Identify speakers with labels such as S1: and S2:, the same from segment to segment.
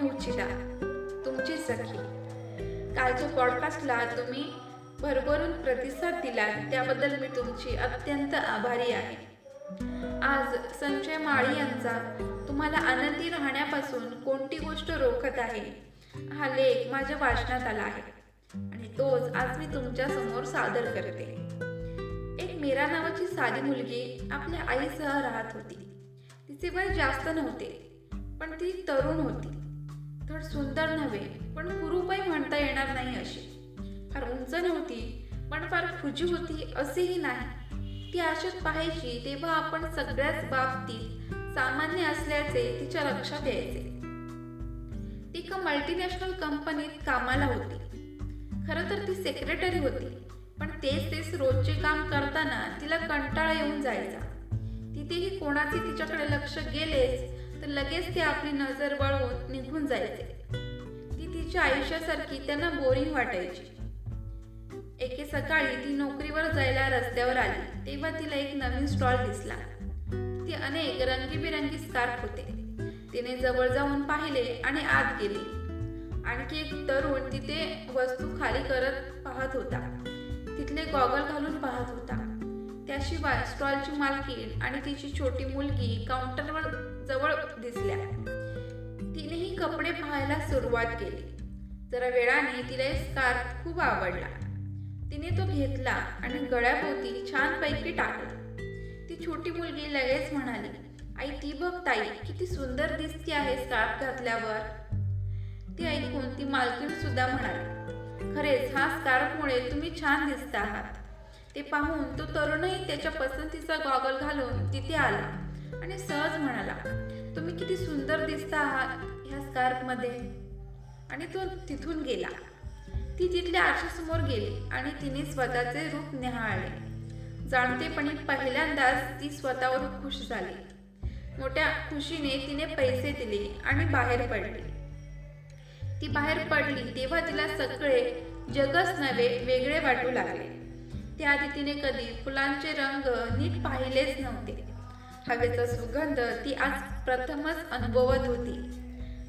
S1: मी Uchida तुमची सखी. कालच्या पॉडकास्टला तुम्ही भरभरून प्रतिसाद दिला त्याबद्दल मी तुमची अत्यंत आभारी आहे. आज संजय माळी यांचा तुम्हाला आनंदी राहण्यापासून कोणती गोष्ट रोखत आहे हा लेख माझ्या वाचनात आला आहे. आणि तोच आज मी तुमच्यासमोर सादर करते. एक मीरा नावाची साधी मुलगी आपल्या आईसह राहत होती. तिचे वय जास्त नव्हते पण ती तरुण होती. थोड सुंदर नव्हे पण कुरूपही म्हणता येणार नाही अशी. फार उंच नव्हती पण फार खुजी होती असेही नाही. ती आशेत पाहायची तेव्हा आपण सगळ्याच बाबतीत सामान्य असल्याचे तिच्या लक्षात यायचे. ती एका मल्टीनॅशनल कंपनीत कामाला होती. खरं तर ती सेक्रेटरी होती पण तेच तेच रोजचे काम करताना तिला कंटाळा येऊन जायचा. तिथेही कोणाचे तिच्याकडे लक्ष गेलेच तर लगेच ते आपली नजर वळवून निघून जायचे. ती तिच्या आयुष्यासारखी त्यांना बोरिंग वाटायची. एके सकाळी ती नोकरीवर जायला रस्त्यावर आली तेव्हा तिला एक नवीन स्टॉल दिसला. ती अनेक रंगीबिरंगी स्कार्फ होते. तिने जवळ जाऊन पाहिले आणि आत गेली. आणखी एक तरुण तिथे वस्तू खाली करत पाहत होता. तिथले गॉगल घालून पाहत होता. त्याशिवाय स्टॉलची मालकीण आणि तिची छोटी मुलगी काउंटरवर जवळ दिसल्या. तिनेही कपडे पाहायला सुरुवात केली. जरा वेळाने तिला एक स्कार्फ खूप आवडला. तिने तो घेतला आणि गळ्याभोवती छानपैकी टाकला. ती छोटी मुलगी लगेच म्हणाली आई ती बघ ताई किती सुंदर दिसती आहे स्कार्फ घातल्यावर. ती ऐकून ती मालकीण सुद्धा म्हणाली खरेच हा स्कार्फमुळे तुम्ही छान दिसत आहात. ते पाहून तो तरुणही त्याच्या पसंतीचा गॉगल घालून तिथे आला. आणि सहज म्हणाला तुम्ही किती सुंदर दिसता आहात ह्या स्कार्फमध्ये. आणि तो तिथून गेला. ती तिथल्या आरशासमोर गेली आणि तिने स्वतःचे रूप निहाळले. जाणतेपणी पहिल्यांदाच ती स्वतःवर खुश झाली. मोठ्या खुशीने तिने पैसे दिले आणि बाहेर पडली. ती बाहेर पडली तेव्हा तिला सगळे जगच नव्हे वेगळे वाटू लागले. त्याआधी तिने कधी फुलांचे रंग नीट पाहिलेच नव्हते. हवेचा सुगंध ती आज प्रथमच अनुभवत होती.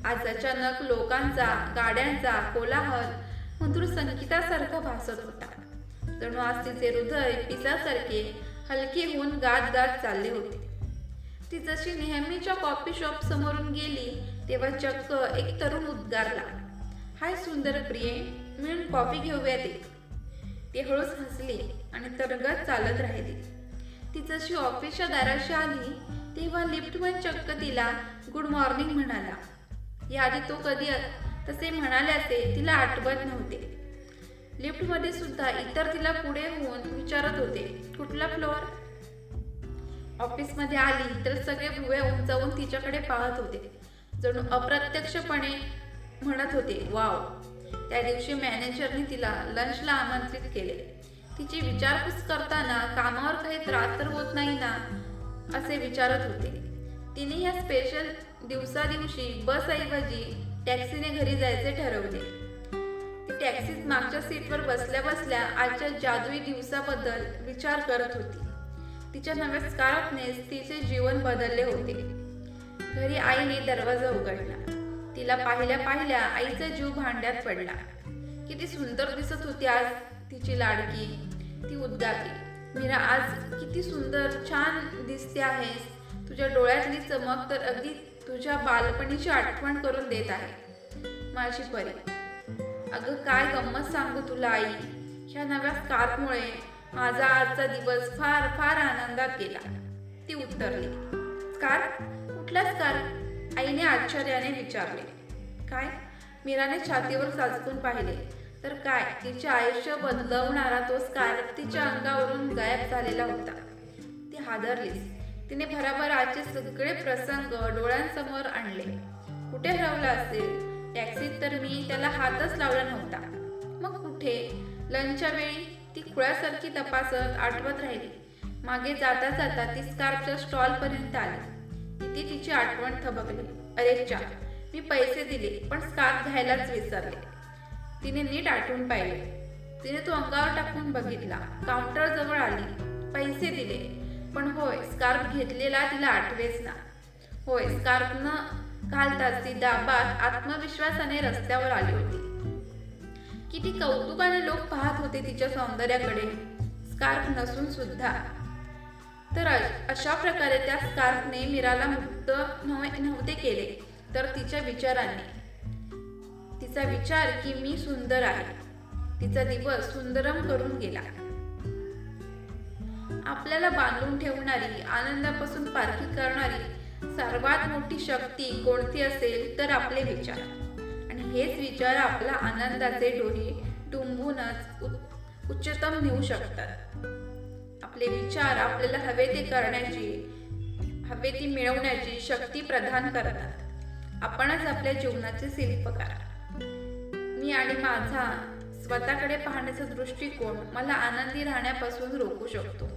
S1: आज अचानक लोकांचा गाड्यांचा कोलाहल मधुर संगीतासारखा भासत होता. जणू आज तिचे हृदय पिसासारखे हलके होऊन गात गात चालले होते. ती जशी नेहमीच्या कॉफी शॉप समोरून गेली तेव्हा चक्क एक तरुण उद्गारला हाय सुंदर प्रिये मिळून कॉफी घेऊयात ते. ती हळूच हसली आणि तरगत चालत राहिली. ती जशी ऑफिसच्या दाराशी आली तेव्हा लिफ्टमन चक्क तिला गुड मॉर्निंग म्हणाला. याआधी तो कधी तसे म्हणाल्याचे तिला आठवत नव्हते. लिफ्टमध्ये सुद्धा इतर तिला पुढे होऊन विचारत होते कुठला फ्लोअर ऑफिसमध्ये आली तर सगळे भुवे उंचावून तिच्याकडे पाहत होते. जणू अप्रत्यक्षपणे म्हणत होते वाव त्या दिवशी मॅनेजरने तिला लंचला आमंत्रित केले. तिची विचारपूस करताना कामावर काही त्रास तर होत नाही ना असे विचारत होते. तिने या स्पेशल दिवसा दिवशी बसऐवजी टॅक्सीने घरी जायचे ठरवले. ती टॅक्सीत मागच्या सीटवर बसल्या बसल्या आजच्या जादुई दिवसाबद्दल विचार करत होती. तिच्या नव्या स्कार्फनेच तिचे जीवन बदलले होते. घरी आईने दरवाजा उघडला. तिला पाहिल्या पाहिल्या आईचा जीव भांड्यात पडला. किती सुंदर दिसत होती आज. तिची लाडकी ती उद्गारली मीरा आज किती सुंदर छान दिसते आहेस. तुझ्या डोळ्यातली चमक तर अगदी तुझ्या बालपणीची आठवण करून देत आहे. माझी परी. अगं काय गंमत सांगू तुला आई. ह्या नव्या स्कार्फमुळे माझा आजचा दिवस फार फार आनंदात गेला. ती उत्तरली. स्कार्फ कुठला स्कार्फ आईने आश्चर्याने विचारले. काय? मीराने छातीवर साचकून पाहिले. तर काय तिचे आयुष्य बदलवणारा तो स्कार्फ तिच्या अंगावरून गायब झालेला होता. ती हादरली तिने भराभर आजचे सगळे प्रसंग डोळ्यांसमोर आणले. कुठे हरवला असेल? टॅक्सीत तर मी त्याला हातच लावला नव्हता. मग कुठे? लंचच्या वेळी ती खुळ्यासारखी तपासत आठवत राहिली. मागे जाता जाता ती स्कार्फच्या स्टॉलपर्यंत आली. तिथे तिची आठवण थबकली. अरे चा मी पैसे दिले पण स्कार्फ घ्यायलाच विसरले. तिने नीट आठवून पाहिले. तिने तो अंगावर टाकून बघितला. काउंटर जवळ आली. पैसे दिले. पण होय स्कार्फ घेतलेला तिला आठवेच ना. होय स्कार्फ न घालताच ती दाबात आत्मविश्वासाने रस्त्यावर आली होती. किती कौतुकाने लोक पाहत होते तिच्या सौंदर्याकडे. स्कार्फ नसून सुद्धा. तर अशा प्रकारे त्या स्कार्फने मीराला मुक्त नव्हते केले. तर तिच्या विचारांनी. तिचा विचार की मी सुंदर आहे. तिचा दिवस सुंदरम करून गेला. आपल्याला बांधून ठेवणारी आनंदापासून पारखी करणारी सर्वात मोठी शक्ती कोणती असेल तर आपले विचार. आणि हेच विचार आपला आनंदाचे डोळे टुंबूनच उच्चतम नेऊ शकतात. आपले विचार आपल्याला हवे ते करण्याची हवे ती मिळवण्याची शक्ती प्रदान करतात. आपणच आपल्या जीवनाचे शिल्पकार. मी आणि माझा स्वतःकडे पाहण्याचा दृष्टिकोन मला आनंदी राहण्यापासून रोखू शकतो.